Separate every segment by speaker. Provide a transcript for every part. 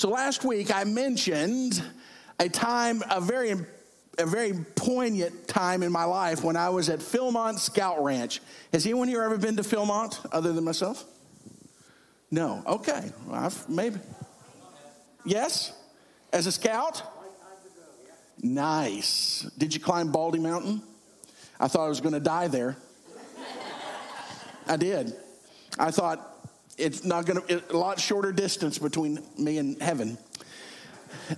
Speaker 1: So last week I mentioned a time, a very, a very poignant time in my life when I was at Philmont Scout Ranch. Has anyone here ever been to Philmont other than myself? No. Okay. Well, I've, maybe. Yes? As a scout? Nice. Did you climb Baldy Mountain? I thought I was going to die there. I did. I thought it's not going to, a lot shorter distance between me and heaven.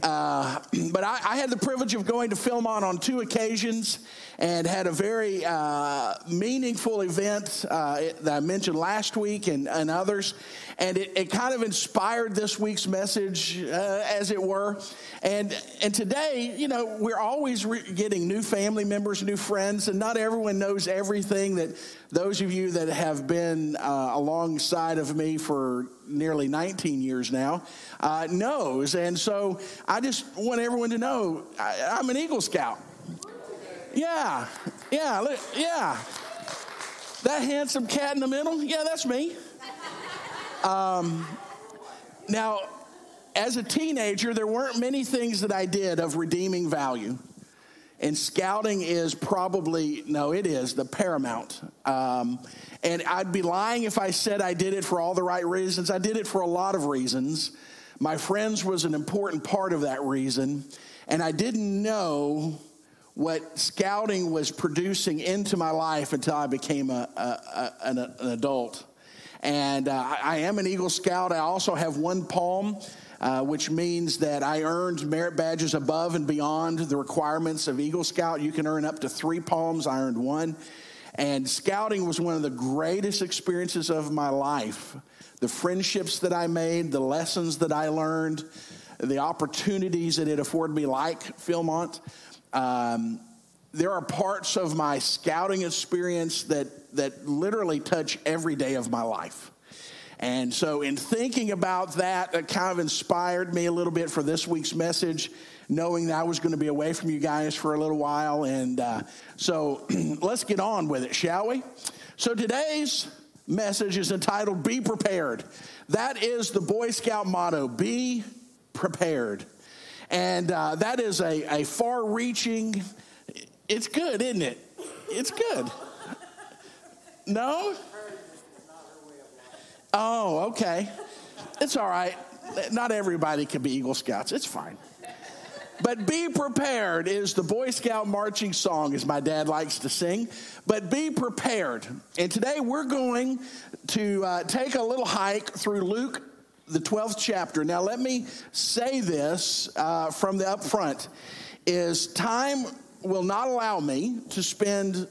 Speaker 1: Uh, but I, I, had the privilege of going to Philmont on two occasions and had a very uh, meaningful event uh, that I mentioned last week and, and others. And it, it, kind of inspired this week's message, uh, as it were. And, and today, you know, we're always re- getting new family members, new friends, and not everyone knows everything that those of you that have been uh, alongside of me for nearly 19 years now uh, knows. And so I just want everyone to know I, I'm an Eagle Scout. Yeah, yeah, yeah. That handsome cat in the middle, yeah, that's me. Um, now, as a teenager, there weren't many things that I did of redeeming value. And scouting is probably, no, it is the paramount. Um, and I'd be lying if I said I did it for all the right reasons. I did it for a lot of reasons. My friends was an important part of that reason. And I didn't know what scouting was producing into my life until I became a, a, a an, an, adult. And uh, I am an Eagle Scout. I also have one palm, uh, which means that I earned merit badges above and beyond the requirements of Eagle Scout. You can earn up to three palms. I earned one. And scouting was one of the greatest experiences of my life. The friendships that I made, the lessons that I learned, the opportunities that it afforded me, like Philmont. Um, there are parts of my scouting experience that, that literally touch every day of my life. And so, in thinking about that, it kind of inspired me a little bit for this week's message, knowing that I was going to be away from you guys for a little while. And uh, so, let's get on with it, shall we? So, today's message is entitled Be Prepared. That is the Boy Scout motto be prepared. And uh, that is a, a far reaching, it's good, isn't it? It's good. No? Oh, okay. It's all right. Not everybody can be Eagle Scouts. It's fine. But be prepared is the Boy Scout marching song, as my dad likes to sing. But be prepared. And today we're going to uh, take a little hike through Luke the 12th chapter. Now, let me say this uh, from the upfront is time will not allow me to spend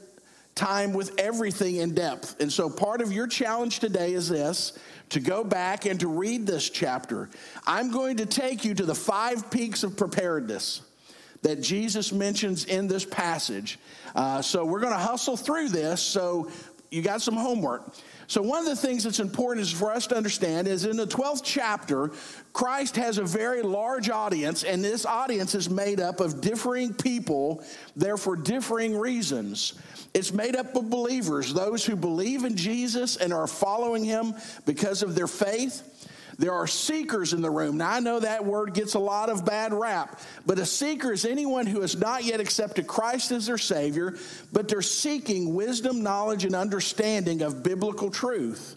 Speaker 1: time with everything in depth. And so part of your challenge today is this to go back and to read this chapter. I'm going to take you to the five peaks of preparedness that Jesus mentions in this passage. Uh, so we're going to hustle through this. So you got some homework. So, one of the things that's important is for us to understand is in the 12th chapter, Christ has a very large audience, and this audience is made up of differing people, there for differing reasons. It's made up of believers, those who believe in Jesus and are following him because of their faith. There are seekers in the room. Now, I know that word gets a lot of bad rap, but a seeker is anyone who has not yet accepted Christ as their Savior, but they're seeking wisdom, knowledge, and understanding of biblical truth.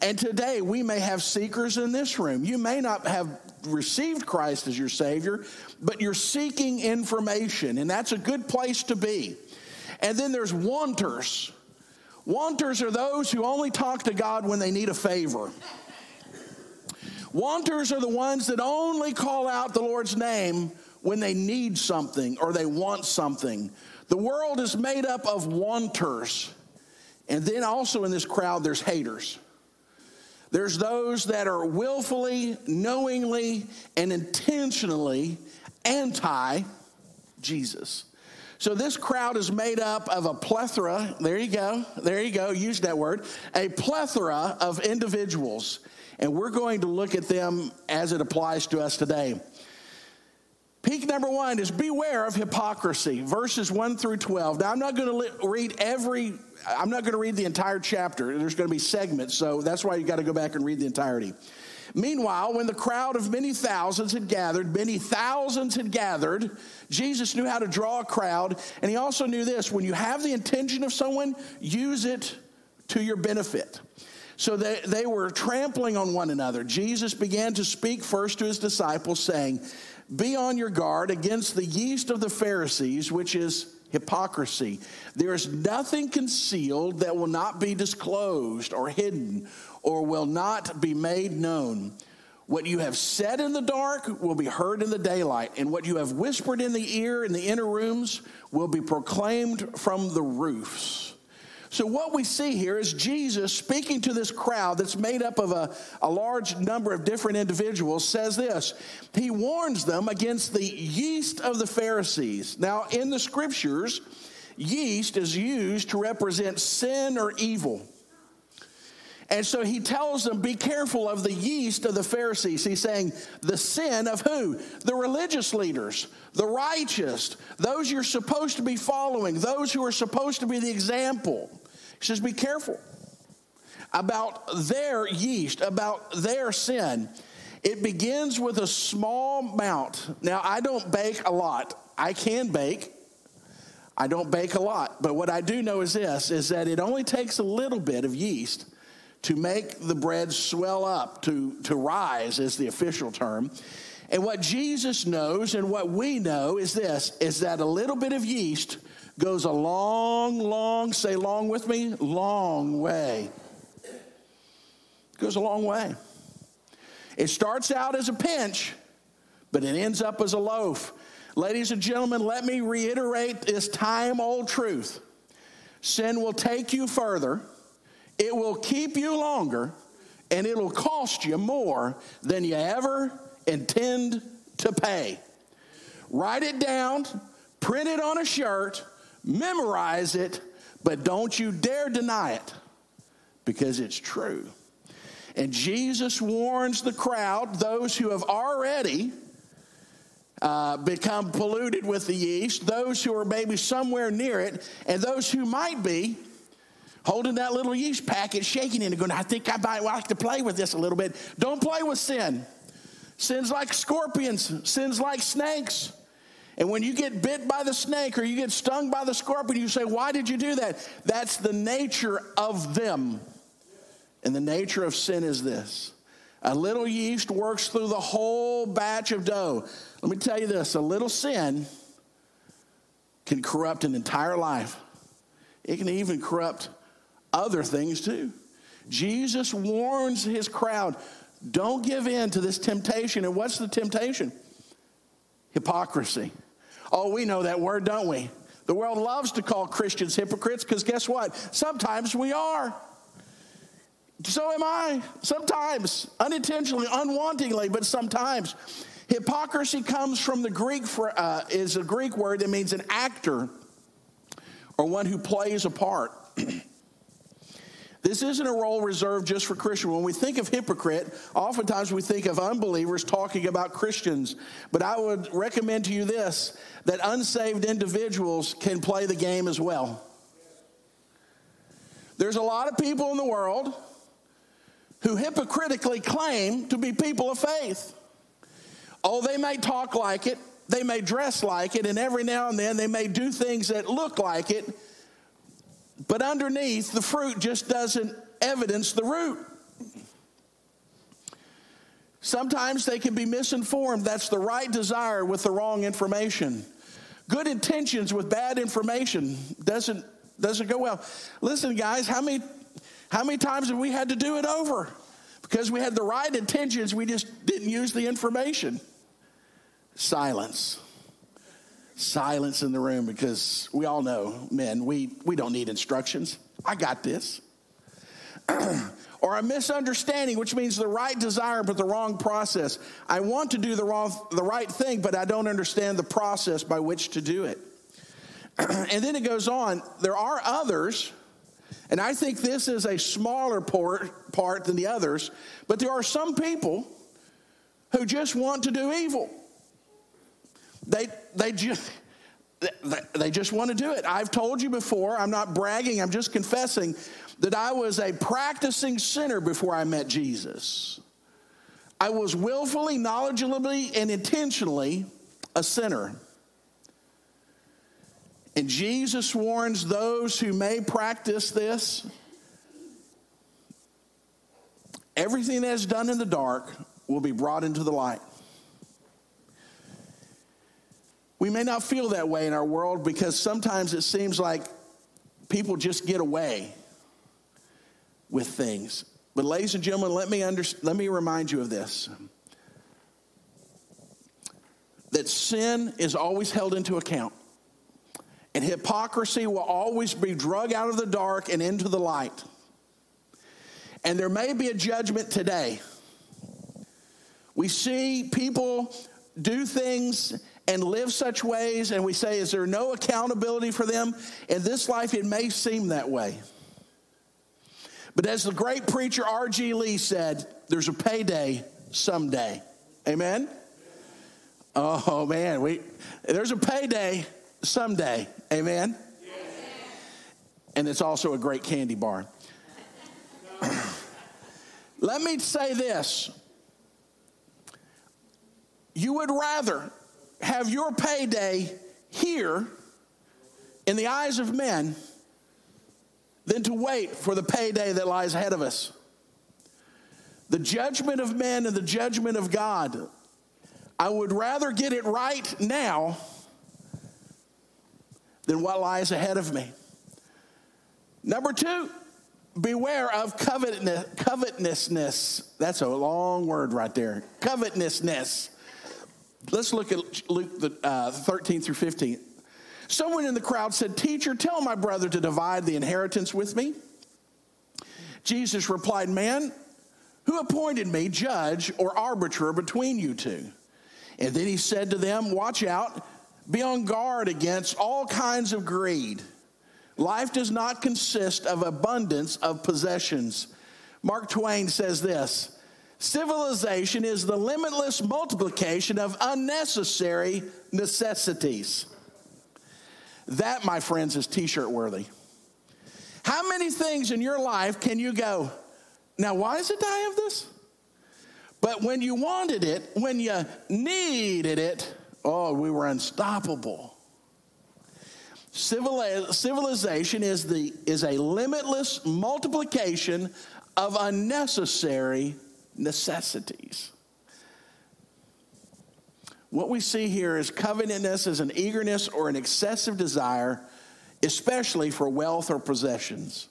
Speaker 1: And today, we may have seekers in this room. You may not have received Christ as your Savior, but you're seeking information, and that's a good place to be. And then there's wanters. Wanters are those who only talk to God when they need a favor. Wanters are the ones that only call out the Lord's name when they need something or they want something. The world is made up of wanters. And then also in this crowd, there's haters. There's those that are willfully, knowingly, and intentionally anti Jesus. So this crowd is made up of a plethora, there you go, there you go, use that word, a plethora of individuals and we're going to look at them as it applies to us today. Peak number one is beware of hypocrisy, verses 1 through 12. Now, I'm not going to read every, I'm not going to read the entire chapter. There's going to be segments, so that's why you got to go back and read the entirety. Meanwhile, when the crowd of many thousands had gathered, many thousands had gathered, Jesus knew how to draw a crowd, and he also knew this when you have the intention of someone, use it to your benefit. So they, they were trampling on one another. Jesus began to speak first to his disciples, saying, Be on your guard against the yeast of the Pharisees, which is hypocrisy. There is nothing concealed that will not be disclosed or hidden or will not be made known. What you have said in the dark will be heard in the daylight, and what you have whispered in the ear in the inner rooms will be proclaimed from the roofs. So, what we see here is Jesus speaking to this crowd that's made up of a, a large number of different individuals, says this. He warns them against the yeast of the Pharisees. Now, in the scriptures, yeast is used to represent sin or evil. And so he tells them, be careful of the yeast of the Pharisees. He's saying, the sin of who? The religious leaders, the righteous, those you're supposed to be following, those who are supposed to be the example. He says, be careful about their yeast, about their sin. It begins with a small amount. Now, I don't bake a lot. I can bake. I don't bake a lot. But what I do know is this is that it only takes a little bit of yeast to make the bread swell up, to, to rise is the official term. And what Jesus knows and what we know is this is that a little bit of yeast goes a long, long, say long with me, long way. Goes a long way. It starts out as a pinch, but it ends up as a loaf. Ladies and gentlemen, let me reiterate this time old truth sin will take you further it will keep you longer and it'll cost you more than you ever intend to pay. Write it down, print it on a shirt, memorize it, but don't you dare deny it because it's true. And Jesus warns the crowd, those who have already uh, become polluted with the yeast, those who are maybe somewhere near it, and those who might be holding that little yeast packet, shaking it, and going, I think I might like to play with this a little bit. Don't play with sin. Sin's like scorpions, sin's like snakes. And when you get bit by the snake or you get stung by the scorpion, you say, Why did you do that? That's the nature of them. And the nature of sin is this a little yeast works through the whole batch of dough. Let me tell you this a little sin can corrupt an entire life, it can even corrupt other things too. Jesus warns his crowd don't give in to this temptation. And what's the temptation? Hypocrisy. Oh, we know that word, don't we? The world loves to call Christians hypocrites because guess what? Sometimes we are. So am I. Sometimes, unintentionally, unwantingly, but sometimes. Hypocrisy comes from the Greek for uh, is a Greek word that means an actor or one who plays a part. This isn't a role reserved just for Christians. When we think of hypocrite, oftentimes we think of unbelievers talking about Christians. But I would recommend to you this that unsaved individuals can play the game as well. There's a lot of people in the world who hypocritically claim to be people of faith. Oh, they may talk like it, they may dress like it, and every now and then they may do things that look like it but underneath, the fruit just doesn't evidence the root. Sometimes they can be misinformed. That's the right desire with the wrong information. Good intentions with bad information doesn't, doesn't go well. Listen, guys, how many, how many times have we had to do it over? Because we had the right intentions, we just didn't use the information. Silence silence in the room because we all know, men, we, we don't need instructions. I got this. or a misunderstanding, which means the right desire but the wrong process. I want to do the wrong the right thing, but I don't understand the process by which to do it. and then it goes on, there are others, and I think this is a smaller part, part than the others, but there are some people who just want to do evil. They, they just, they just want to do it. I've told you before, I'm not bragging, I'm just confessing that I was a practicing sinner before I met Jesus. I was willfully, knowledgeably, and intentionally a sinner. And Jesus warns those who may practice this everything that is done in the dark will be brought into the light. We may not feel that way in our world because sometimes it seems like people just get away with things. But, ladies and gentlemen, let me, under, let me remind you of this that sin is always held into account, and hypocrisy will always be drug out of the dark and into the light. And there may be a judgment today. We see people do things and live such ways, and we say, Is there no accountability for them? In this life, it may seem that way. But as the great preacher R.G. Lee said, there's a payday someday. Amen? Oh man, we there's a payday someday. Amen? And it's also a great candy bar. Let me say this. You would rather have your payday here in the eyes of men than to wait for the payday that lies ahead of us. The judgment of men and the judgment of God. I would rather get it right now than what lies ahead of me. Number two, beware of covetousness. That's a long word right there. Covetousness. Let's look at Luke the, uh, 13 through 15. Someone in the crowd said, Teacher, tell my brother to divide the inheritance with me. Jesus replied, Man, who appointed me judge or arbiter between you two? And then he said to them, Watch out, be on guard against all kinds of greed. Life does not consist of abundance of possessions. Mark Twain says this Civilization is the limitless multiplication of unnecessary necessities. That, my friends, is t shirt worthy. How many things in your life can you go, now, why is it I have this? But when you wanted it, when you needed it, oh, we were unstoppable. Civilization is, the, is a limitless multiplication of unnecessary necessities. What we see here is covetousness as an eagerness or an excessive desire, especially for wealth or possessions.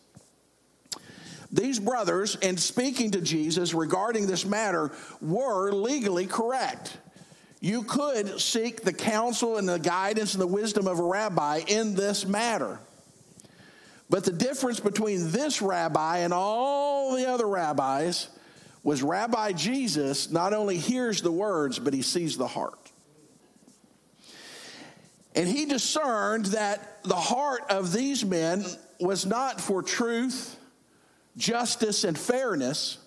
Speaker 1: These brothers, in speaking to Jesus regarding this matter, were legally correct. You could seek the counsel and the guidance and the wisdom of a rabbi in this matter. But the difference between this rabbi and all the other rabbis was Rabbi Jesus not only hears the words, but he sees the heart. And he discerned that the heart of these men was not for truth, justice, and fairness,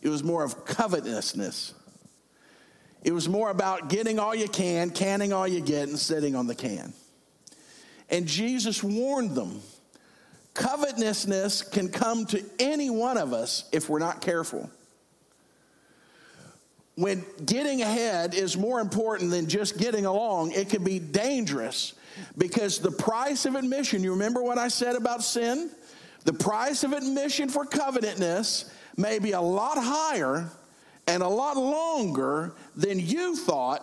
Speaker 1: it was more of covetousness. It was more about getting all you can, canning all you get, and sitting on the can. And Jesus warned them covetousness can come to any one of us if we're not careful when getting ahead is more important than just getting along, it can be dangerous because the price of admission, you remember what I said about sin? The price of admission for covetousness may be a lot higher and a lot longer than you thought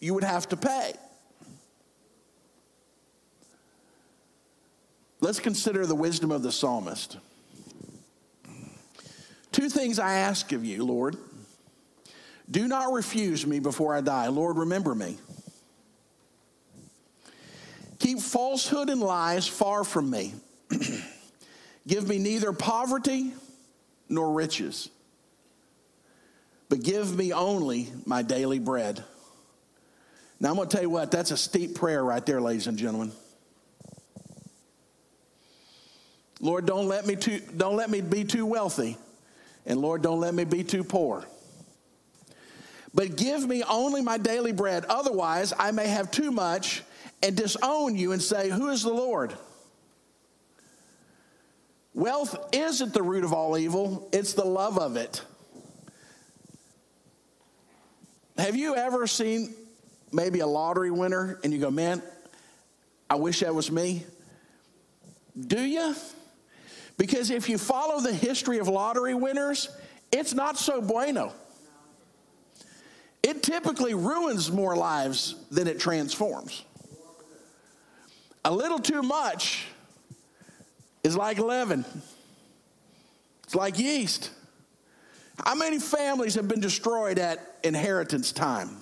Speaker 1: you would have to pay. Let's consider the wisdom of the psalmist. Two things I ask of you, Lord. Do not refuse me before I die. Lord, remember me. Keep falsehood and lies far from me. give me neither poverty nor riches, but give me only my daily bread. Now, I'm going to tell you what, that's a steep prayer right there, ladies and gentlemen. Lord, don't let me, too, don't let me be too wealthy, and Lord, don't let me be too poor. But give me only my daily bread. Otherwise, I may have too much and disown you and say, Who is the Lord? Wealth isn't the root of all evil, it's the love of it. Have you ever seen maybe a lottery winner and you go, man, I wish that was me? Do you? Because if you follow the history of lottery winners, it's not so bueno. It typically ruins more lives than it transforms. A little too much is like leaven, it's like yeast. How many families have been destroyed at inheritance time?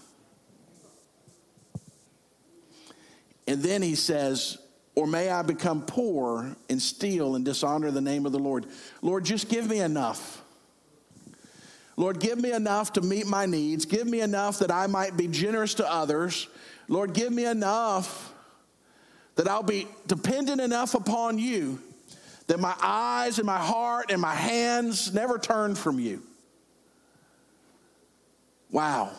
Speaker 1: And then he says, Or may I become poor and steal and dishonor the name of the Lord? Lord, just give me enough. Lord, give me enough to meet my needs. Give me enough that I might be generous to others. Lord, give me enough that I'll be dependent enough upon you that my eyes and my heart and my hands never turn from you. Wow.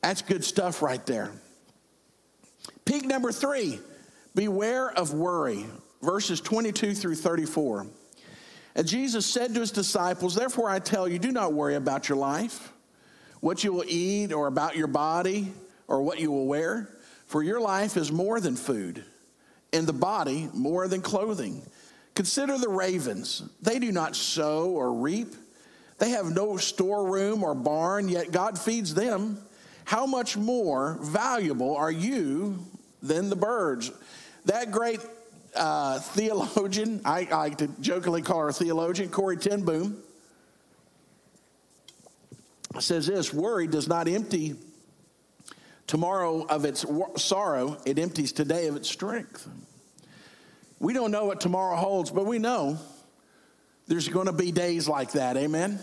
Speaker 1: That's good stuff right there. Peak number three beware of worry, verses 22 through 34. And Jesus said to his disciples, Therefore I tell you, do not worry about your life, what you will eat, or about your body, or what you will wear. For your life is more than food, and the body more than clothing. Consider the ravens. They do not sow or reap, they have no storeroom or barn, yet God feeds them. How much more valuable are you than the birds? That great uh, theologian, I, like to jokingly call her a theologian, Corrie ten Boom, says this worry does not empty tomorrow of its sorrow, it empties today of its strength. We don't know what tomorrow holds, but we know there's going to be days like that. Amen?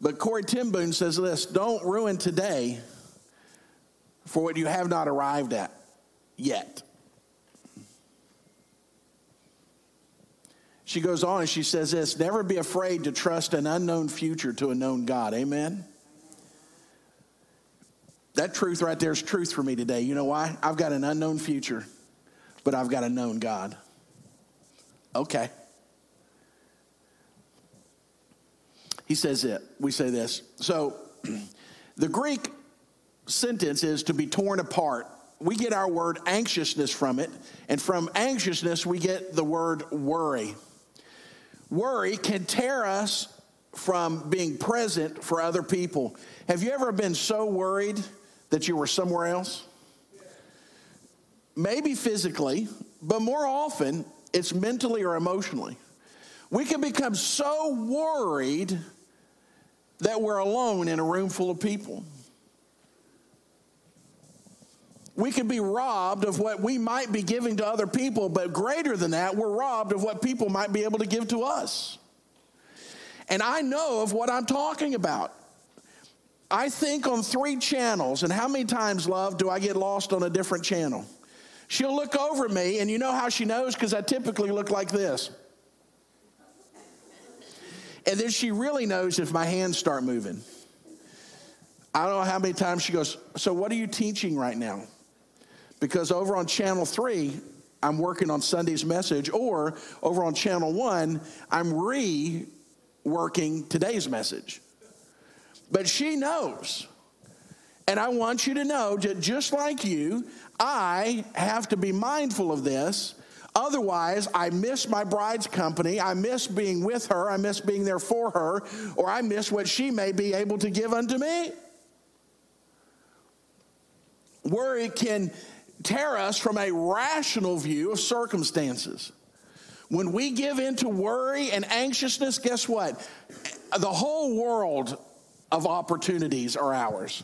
Speaker 1: But Corrie ten Boom says this don't ruin today for what you have not arrived at yet. She goes on and she says this never be afraid to trust an unknown future to a known God. Amen? That truth right there is truth for me today. You know why? I've got an unknown future, but I've got a known God. Okay. He says it. We say this. So the Greek sentence is to be torn apart. We get our word anxiousness from it, and from anxiousness, we get the word worry. Worry can tear us from being present for other people. Have you ever been so worried that you were somewhere else? Maybe physically, but more often it's mentally or emotionally. We can become so worried that we're alone in a room full of people. We could be robbed of what we might be giving to other people, but greater than that, we're robbed of what people might be able to give to us. And I know of what I'm talking about. I think on three channels, and how many times, love, do I get lost on a different channel? She'll look over me, and you know how she knows? Because I typically look like this. And then she really knows if my hands start moving. I don't know how many times she goes, So, what are you teaching right now? Because over on channel three, I'm working on Sunday's message, or over on channel one, I'm reworking today's message. But she knows. And I want you to know that just like you, I have to be mindful of this Otherwise, I miss my bride's company. I miss being with her. I miss being there for her, or I miss what she may be able to give unto me. Worry can tear us from a rational view of circumstances. When we give in to worry and anxiousness, guess what? The whole world of opportunities are ours.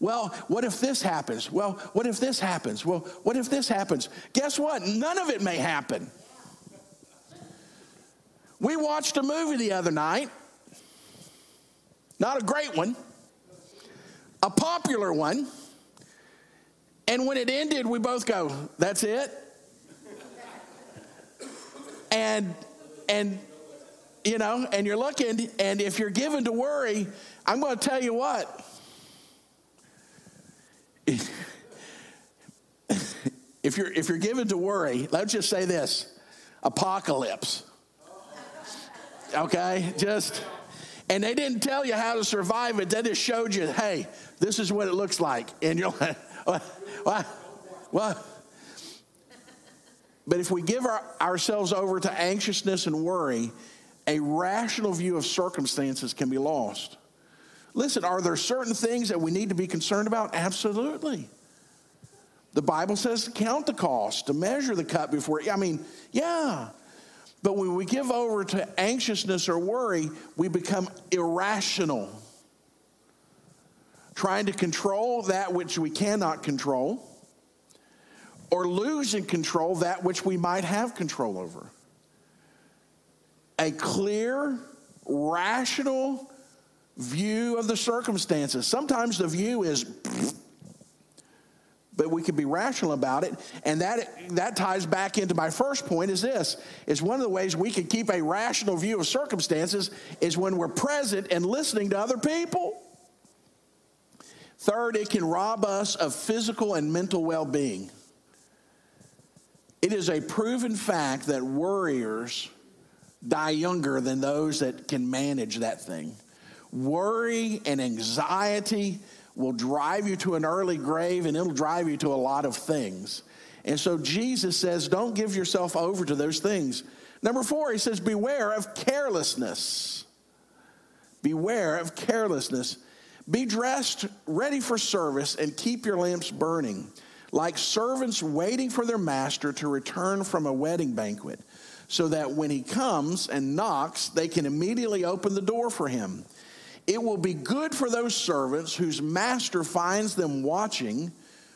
Speaker 1: Well, what if this happens? Well, what if this happens? Well, what if this happens? Guess what? None of it may happen. We watched a movie the other night, not a great one, a popular one. And when it ended, we both go, That's it? And, and, you know, and you're looking, and if you're given to worry, I'm going to tell you what if you're if you're given to worry, let's just say this: apocalypse. Okay, just And they didn't tell you how to survive it. They just showed you, hey, this is what it looks like. And you're like, What? what? But if we give our, ourselves over to anxiousness and worry, a rational view of circumstances can be lost. Listen, are there certain things that we need to be concerned about? Absolutely. The Bible says to count the cost, to measure the cup before. I mean, yeah. But when we give over to anxiousness or worry, we become irrational, trying to control that which we cannot control, or losing control that which we might have control over. A clear, rational view of the circumstances. Sometimes the view is but we can be rational about it. And that, that ties back into my first point is this, is one of the ways we can keep a rational view of circumstances is when we're present and listening to other people. Third, it can rob us of physical and mental well-being. It is a proven fact that worriers die younger than those that can manage that thing. Worry and anxiety will drive you to an early grave and it'll drive you to a lot of things. And so Jesus says, don't give yourself over to those things. Number four, he says, beware of carelessness. Beware of carelessness. Be dressed, ready for service, and keep your lamps burning, like servants waiting for their master to return from a wedding banquet, so that when he comes and knocks, they can immediately open the door for him. It will be good for those servants whose master finds them watching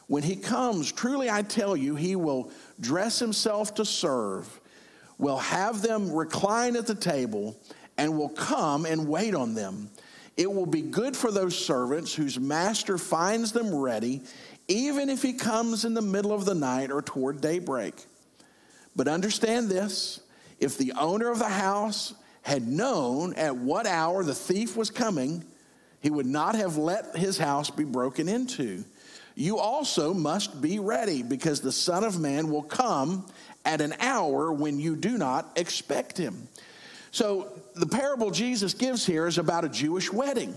Speaker 1: when he comes. Truly, I tell you, he will dress himself to serve, will have them recline at the table, and will come and wait on them. It will be good for those servants whose master finds them ready, even if he comes in the middle of the night or toward daybreak. But understand this if the owner of the house had known at what hour the thief was coming, he would not have let his house be broken into. You also must be ready because the Son of Man will come at an hour when you do not expect him. So, the parable Jesus gives here is about a Jewish wedding.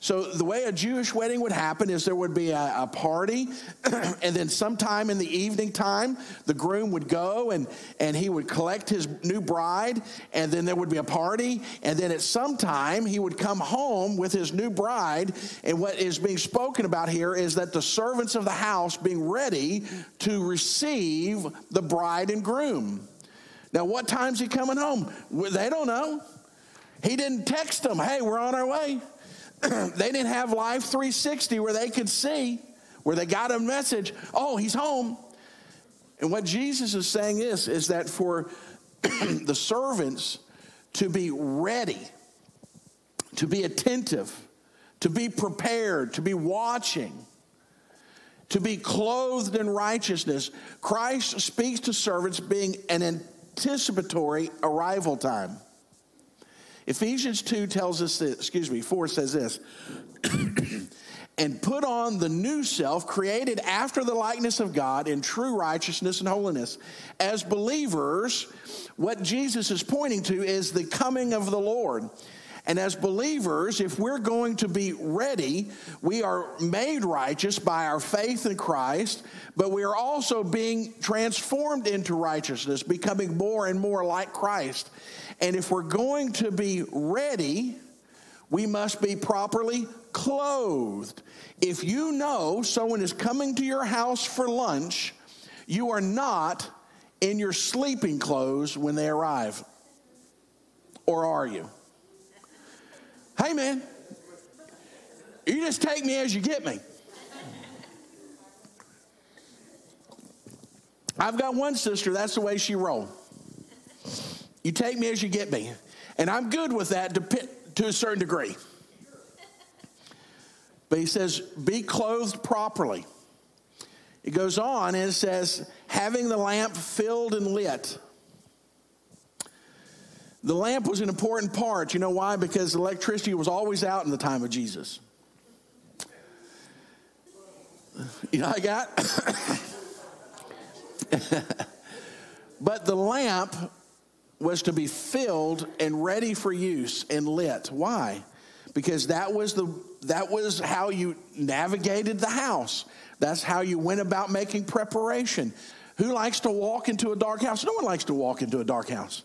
Speaker 1: So, the way a Jewish wedding would happen is there would be a, a party, and then sometime in the evening time, the groom would go and, and he would collect his new bride, and then there would be a party, and then at some time, he would come home with his new bride. And what is being spoken about here is that the servants of the house being ready to receive the bride and groom. Now, what time's he coming home? They don't know. He didn't text them, hey, we're on our way. they didn't have Life 360 where they could see, where they got a message, oh, he's home. And what Jesus is saying is, is that for the servants to be ready, to be attentive, to be prepared, to be watching, to be clothed in righteousness, Christ speaks to servants being an anticipatory arrival time. Ephesians 2 tells us this, excuse me, 4 says this. and put on the new self created after the likeness of God in true righteousness and holiness. As believers, what Jesus is pointing to is the coming of the Lord. And as believers, if we're going to be ready, we are made righteous by our faith in Christ, but we are also being transformed into righteousness, becoming more and more like Christ. And if we're going to be ready, we must be properly clothed. If you know someone is coming to your house for lunch, you are not in your sleeping clothes when they arrive. Or are you? Hey, man, you just take me as you get me. I've got one sister, that's the way she rolls. You take me as you get me. And I'm good with that to, to a certain degree. But he says, be clothed properly. It goes on and it says, having the lamp filled and lit. The lamp was an important part. You know why? Because electricity was always out in the time of Jesus. You know, I got. but the lamp was to be filled and ready for use and lit. Why? Because that was the that was how you navigated the house. That's how you went about making preparation. Who likes to walk into a dark house? No one likes to walk into a dark house.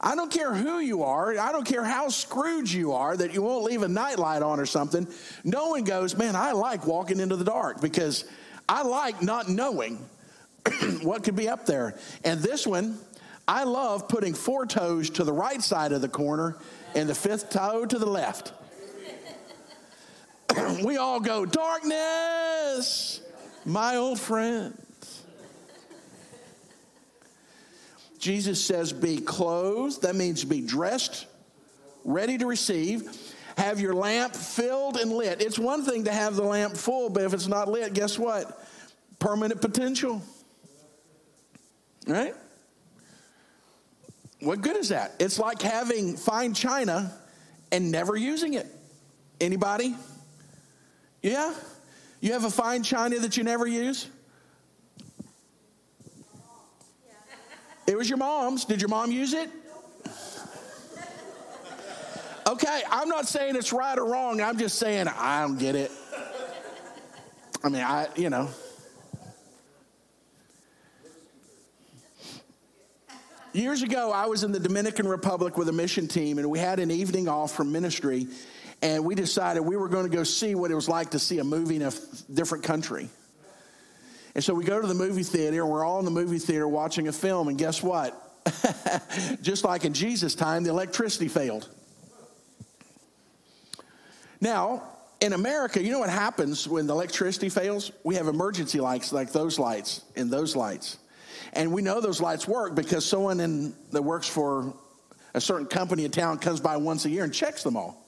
Speaker 1: I don't care who you are. I don't care how Scrooge you are that you won't leave a nightlight on or something. No one goes, man, I like walking into the dark because I like not knowing what could be up there. And this one, I love putting four toes to the right side of the corner and the fifth toe to the left. we all go, darkness, my old friend. Jesus says, be clothed. That means be dressed, ready to receive. Have your lamp filled and lit. It's one thing to have the lamp full, but if it's not lit, guess what? Permanent potential. Right? What good is that? It's like having fine china and never using it. Anybody? Yeah? You have a fine china that you never use? It was your mom's. Did your mom use it? Okay, I'm not saying it's right or wrong. I'm just saying I don't get it. I mean, I, you know. Years ago, I was in the Dominican Republic with a mission team, and we had an evening off from ministry, and we decided we were going to go see what it was like to see a movie in a different country. And so we go to the movie theater, and we're all in the movie theater watching a film, and guess what? Just like in Jesus' time, the electricity failed. Now, in America, you know what happens when the electricity fails? We have emergency lights like those lights and those lights. And we know those lights work because someone in, that works for a certain company in town comes by once a year and checks them all.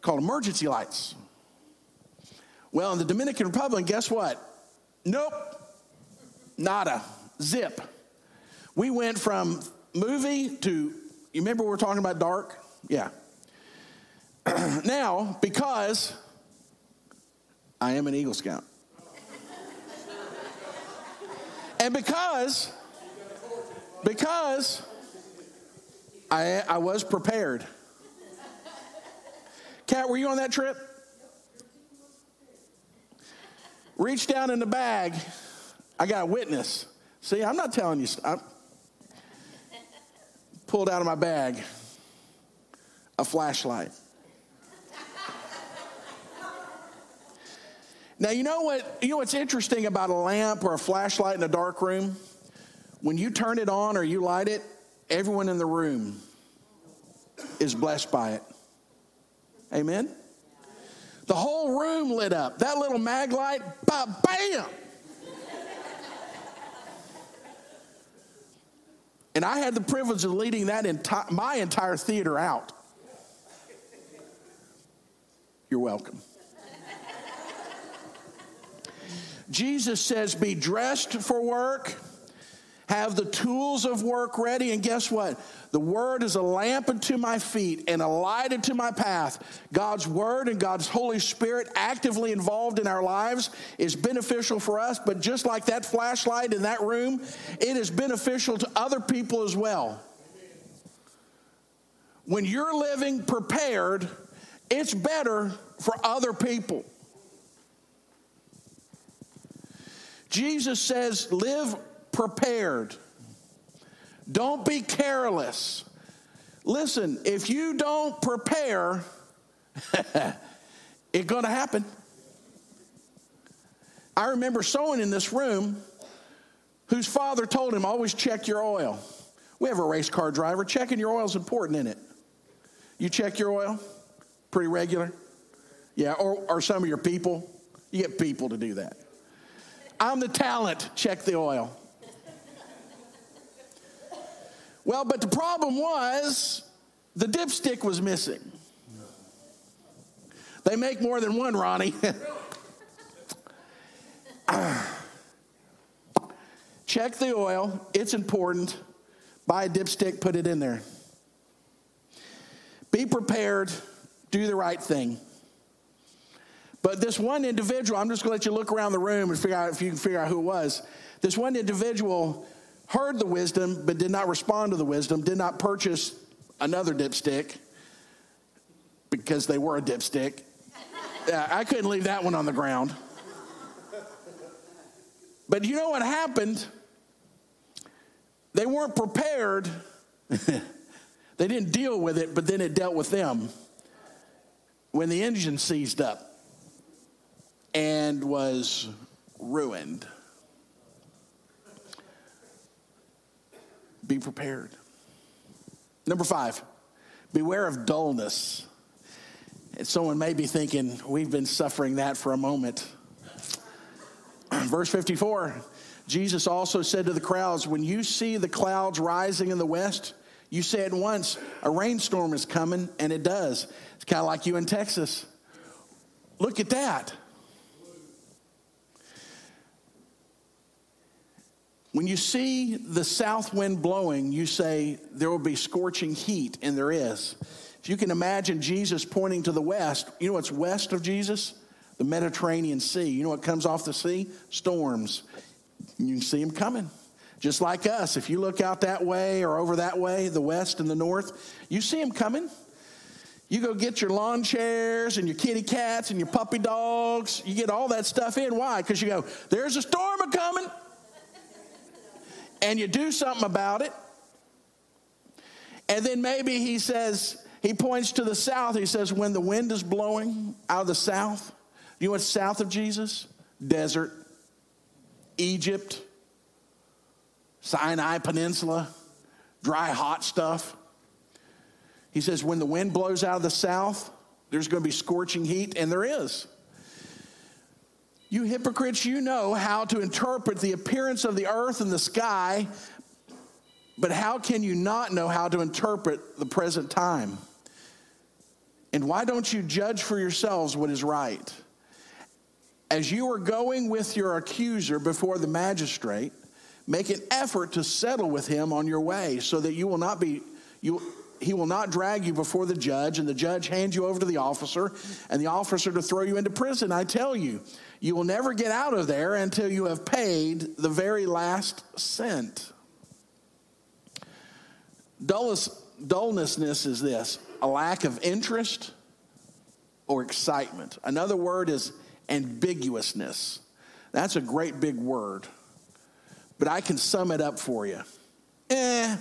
Speaker 1: Called emergency lights. Well, in the Dominican Republic, guess what? Nope, nada, zip. We went from movie to, you remember we were talking about dark? Yeah. now, because I am an Eagle Scout. And because, because I, I was prepared. Kat, were you on that trip? Reach down in the bag. I got a witness. See, I'm not telling you. I pulled out of my bag a flashlight. Now you know what you know what's interesting about a lamp or a flashlight in a dark room? When you turn it on or you light it, everyone in the room is blessed by it. Amen. The whole room lit up. That little mag light, bam! And I had the privilege of leading that enti- my entire theater out. You're welcome. Jesus says, Be dressed for work, have the tools of work ready, and guess what? The word is a lamp unto my feet and a light unto my path. God's word and God's Holy Spirit actively involved in our lives is beneficial for us, but just like that flashlight in that room, it is beneficial to other people as well. When you're living prepared, it's better for other people. Jesus says, live prepared. Don't be careless. Listen, if you don't prepare, it's going to happen. I remember someone in this room whose father told him, always check your oil. We have a race car driver. Checking your oil is important, isn't it? You check your oil pretty regular? Yeah, or, or some of your people. You get people to do that. I'm the talent, check the oil. Well, but the problem was the dipstick was missing. They make more than one, Ronnie. Check the oil, it's important. Buy a dipstick, put it in there. Be prepared, do the right thing. But this one individual, I'm just gonna let you look around the room and figure out if you can figure out who it was. This one individual heard the wisdom, but did not respond to the wisdom, did not purchase another dipstick because they were a dipstick. I couldn't leave that one on the ground. But you know what happened? They weren't prepared. they didn't deal with it, but then it dealt with them when the engine seized up and was ruined. Be prepared. Number five, beware of dullness. And someone may be thinking, we've been suffering that for a moment. Verse 54 Jesus also said to the crowds, When you see the clouds rising in the west, you say at once, A rainstorm is coming, and it does. It's kind of like you in Texas. Look at that. When you see the south wind blowing, you say, There will be scorching heat, and there is. If you can imagine Jesus pointing to the west, you know what's west of Jesus? The Mediterranean Sea. You know what comes off the sea? Storms. You can see them coming. Just like us, if you look out that way or over that way, the west and the north, you see them coming. You go get your lawn chairs and your kitty cats and your puppy dogs. You get all that stuff in. Why? Because you go, there's a storm a coming. And you do something about it. And then maybe he says, he points to the south. He says, when the wind is blowing out of the south, you what's south of Jesus? Desert, Egypt, Sinai Peninsula, dry, hot stuff. He says, when the wind blows out of the south, there's going to be scorching heat, and there is. You hypocrites, you know how to interpret the appearance of the earth and the sky, but how can you not know how to interpret the present time? And why don't you judge for yourselves what is right? As you are going with your accuser before the magistrate, make an effort to settle with him on your way so that you will not be you he will not drag you before the judge and the judge hands you over to the officer and the officer to throw you into prison i tell you you will never get out of there until you have paid the very last cent dullness dullnessness is this a lack of interest or excitement another word is ambiguousness that's a great big word but I can sum it up for you. Eh.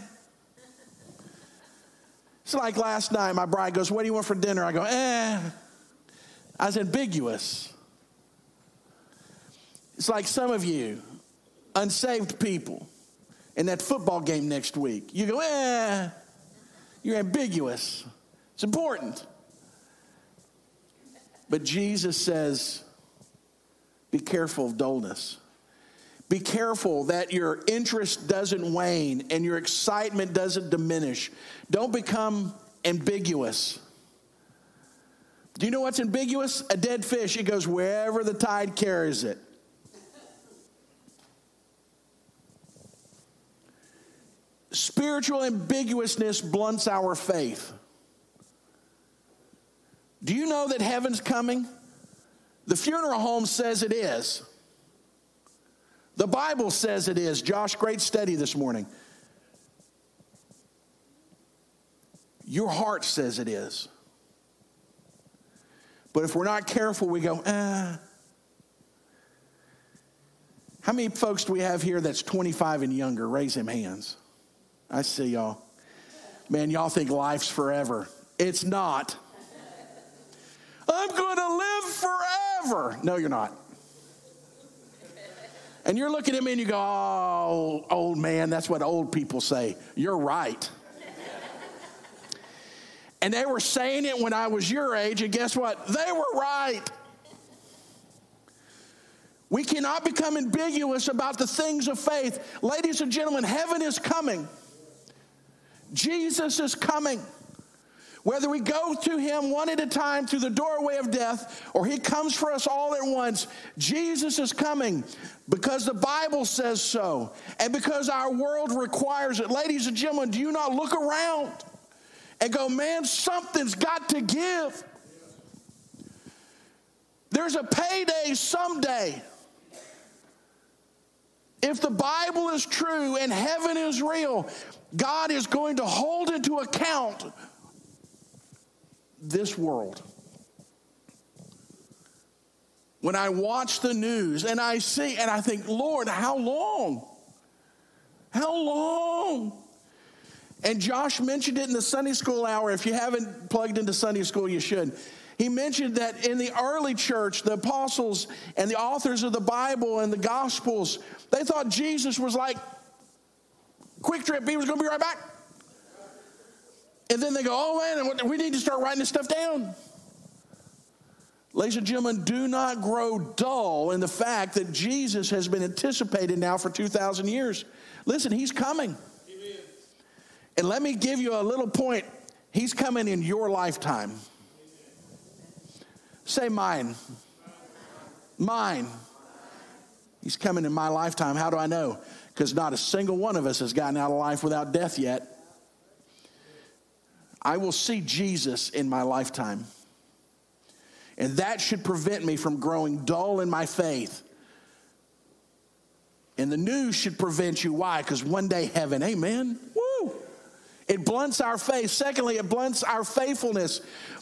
Speaker 1: It's like last night, my bride goes, What do you want for dinner? I go, Eh. I was ambiguous. It's like some of you, unsaved people, in that football game next week. You go, Eh. You're ambiguous. It's important. But Jesus says, Be careful of dullness. Be careful that your interest doesn't wane and your excitement doesn't diminish. Don't become ambiguous. Do you know what's ambiguous? A dead fish. It goes wherever the tide carries it. Spiritual ambiguousness blunts our faith. Do you know that heaven's coming? The funeral home says it is. The Bible says it is. Josh, great study this morning. Your heart says it is. But if we're not careful, we go, eh. How many folks do we have here that's 25 and younger? Raise them hands. I see y'all. Man, y'all think life's forever. It's not. I'm going to live forever. No, you're not. And you're looking at me and you go, oh, old man, that's what old people say. You're right. and they were saying it when I was your age, and guess what? They were right. We cannot become ambiguous about the things of faith. Ladies and gentlemen, heaven is coming. Jesus is coming. Whether we go to him one at a time through the doorway of death or he comes for us all at once, Jesus is coming because the Bible says so and because our world requires it. Ladies and gentlemen, do you not look around and go, man, something's got to give? There's a payday someday. If the Bible is true and heaven is real, God is going to hold into account this world. When I watch the news and I see, and I think, Lord, how long? How long? And Josh mentioned it in the Sunday school hour. If you haven't plugged into Sunday school, you should. He mentioned that in the early church, the apostles and the authors of the Bible and the Gospels, they thought Jesus was like, quick trip, he was going to be right back. And then they go, oh man, we need to start writing this stuff down. Ladies and gentlemen, do not grow dull in the fact that Jesus has been anticipated now for 2,000 years. Listen, he's coming. Amen. And let me give you a little point. He's coming in your lifetime. Amen. Say mine. Mine. He's coming in my lifetime. How do I know? Because not a single one of us has gotten out of life without death yet. I will see Jesus in my lifetime. And that should prevent me from growing dull in my faith and the news should prevent you. Why? Because one day heaven, amen. Woo! It blunts our faith. Secondly, it blunts our faithfulness.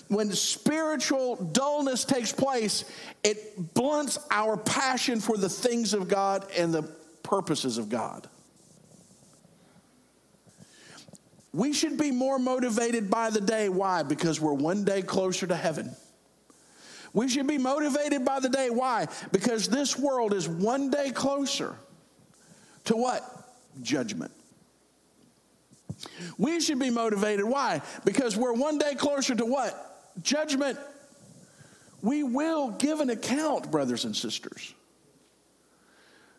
Speaker 1: When spiritual dullness takes place, it blunts our passion for the things of God and the purposes of God. We should be more motivated by the day. Why? Because we're one day closer to heaven. We should be motivated by the day. Why? Because this world is one day closer to what? Judgment. We should be motivated. Why? Because we're one day closer to what? Judgment. We will give an account, brothers and sisters.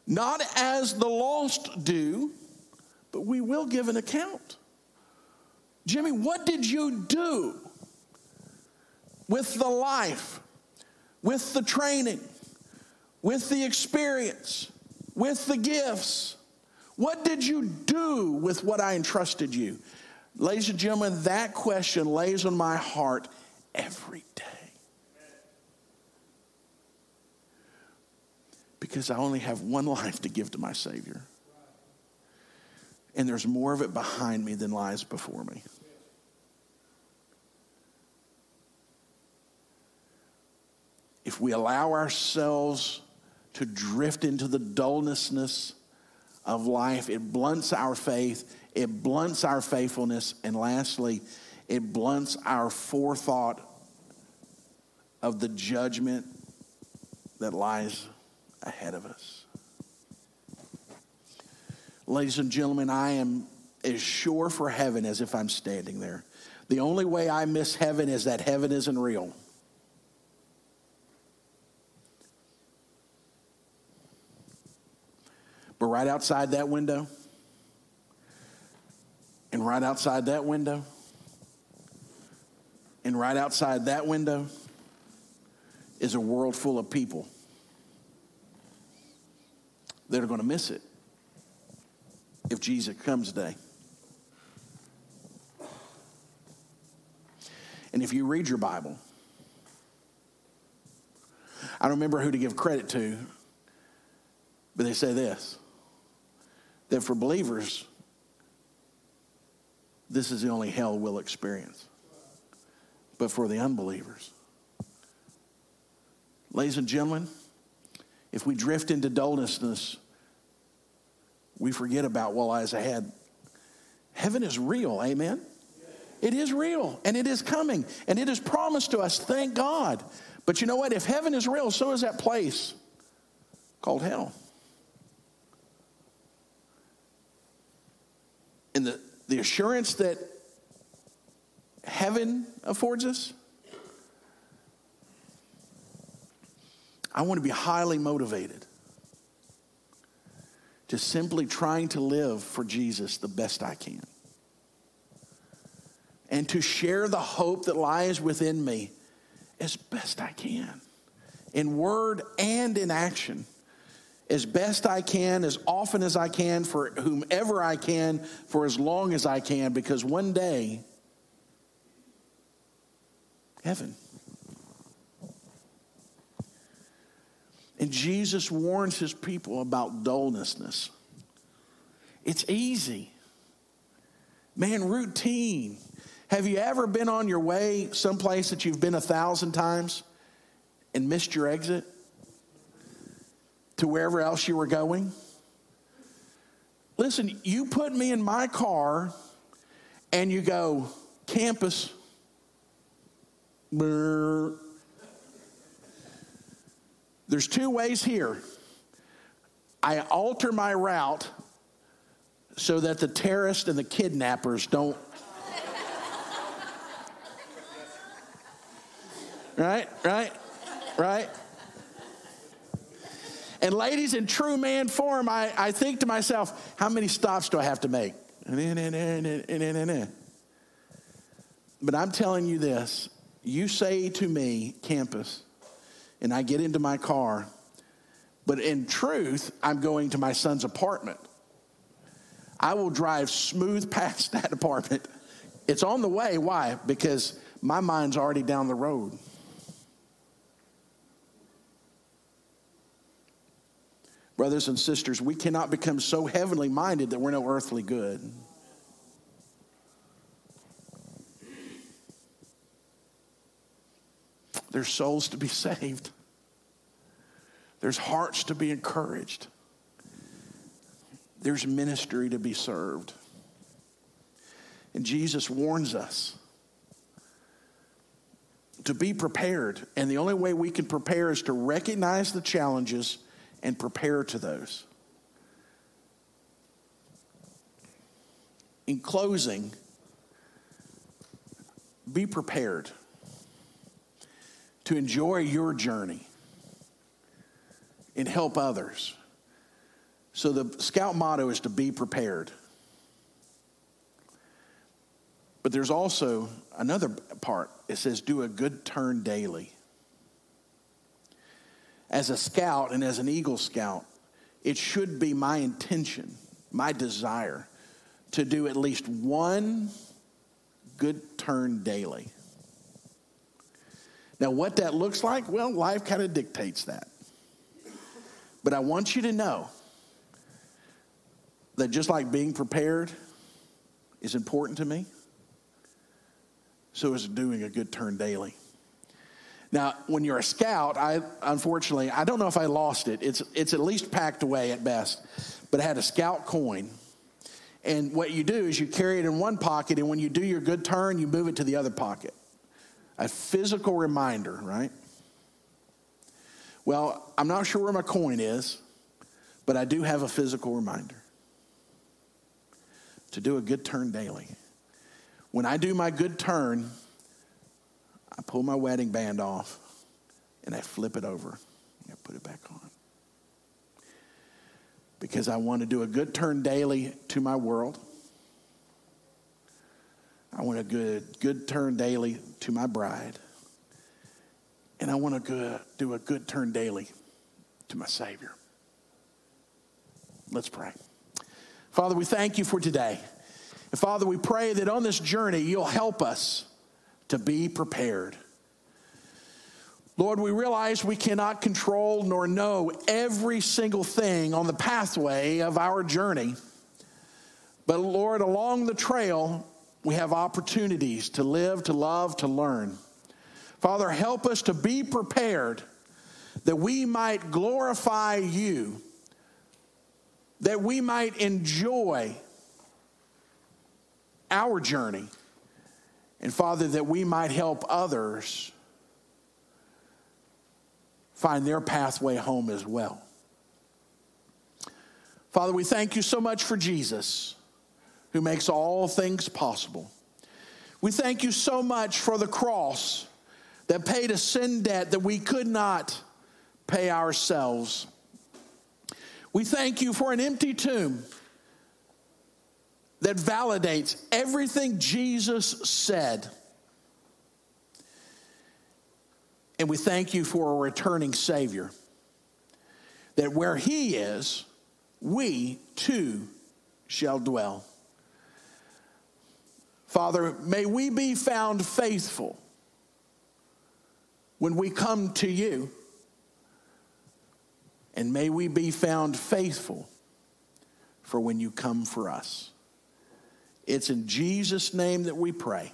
Speaker 1: Not as the lost do, but we will give an account. Jimmy, what did you do with the life, with the training, with the experience, with the gifts? What did you do with what I entrusted you? Ladies and gentlemen, that question lays on my heart every day. Because I only have one life to give to my Savior. And there's more of it behind me than lies before me. If we allow ourselves to drift into the dullness of life, it blunts our faith, it blunts our faithfulness, and lastly, it blunts our forethought of the judgment that lies ahead of us. Ladies and gentlemen, I am as sure for heaven as if I'm standing there. The only way I miss heaven is that heaven isn't real. But right outside that window, and right outside that window, and right outside that window is a world full of people that are going to miss it if Jesus comes today. And if you read your Bible, I don't remember who to give credit to, but they say this that for believers, this is the only hell we'll experience. But for the unbelievers, ladies and gentlemen, if we drift into dullness, we forget about what lies ahead. Heaven is real, amen? It is real and it is coming and it is promised to us, thank God. But you know what? If heaven is real, so is that place called hell. And the, the assurance that heaven affords us, I want to be highly motivated to simply trying to live for Jesus the best I can. And to share the hope that lies within me as best I can, in word and in action as best I can, as often as I can, for whomever I can, for as long as I can, because one day, heaven. And Jesus warns his people about dullness. It's easy. Man, routine. Have you ever been on your way someplace that you've been a thousand times and missed your exit to wherever else you were going? Listen, you put me in my car and you go, campus. There's two ways here. I alter my route so that the terrorists and the kidnappers don't. right, right, right. And ladies, in true man form, I, I think to myself, how many stops do I have to make? But I'm telling you this you say to me, campus, and I get into my car, but in truth, I'm going to my son's apartment. I will drive smooth past that apartment. It's on the way. Why? Because my mind's already down the road. Brothers and sisters, we cannot become so heavenly minded that we're no earthly good. There's souls to be saved. There's hearts to be encouraged. There's ministry to be served. And Jesus warns us to be prepared. And the only way we can prepare is to recognize the challenges and prepare to those. In closing, be prepared to enjoy your journey and help others. So, the scout motto is to be prepared. But there's also another part. It says, do a good turn daily as a scout and as an Eagle Scout, it should be my intention, my desire, to do at least one good turn daily. Now, what that looks like, well, life kind of dictates that. But I want you to know that just like being prepared is important to me, so is doing a good turn daily. Now, when you're a scout, I unfortunately I don't know if I lost it. It's it's at least packed away at best, but I had a scout coin. And what you do is you carry it in one pocket, and when you do your good turn, you move it to the other pocket. A physical reminder, right? Well, I'm not sure where my coin is, but I do have a physical reminder to do a good turn daily. When I do my good turn, I pull my wedding band off and I flip it over and I put it back on. Because I want to do a good turn daily to my world. I want a good, good turn daily to my bride. And I want to do a good turn daily to my Savior. Let's pray. Father, we thank you for today. And Father, we pray that on this journey you'll help us to be prepared. Lord, we realize we cannot control nor know every single thing on the pathway of our journey. But Lord, along the trail, we have opportunities to live, to love, to learn. Father, help us to be prepared that we might glorify you, that we might enjoy our journey and Father, that we might help others find their pathway home as well. Father, we thank you so much for Jesus, who makes all things possible. We thank you so much for the cross that paid a sin debt that we could not pay ourselves. We thank you for an empty tomb that validates everything Jesus said. And we thank you for a returning Savior. That where He is, we too shall dwell. Father, may we be found faithful when we come to you. And may we be found faithful for when you come for us. It's in Jesus' name that we pray.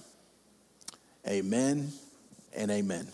Speaker 1: Amen and amen.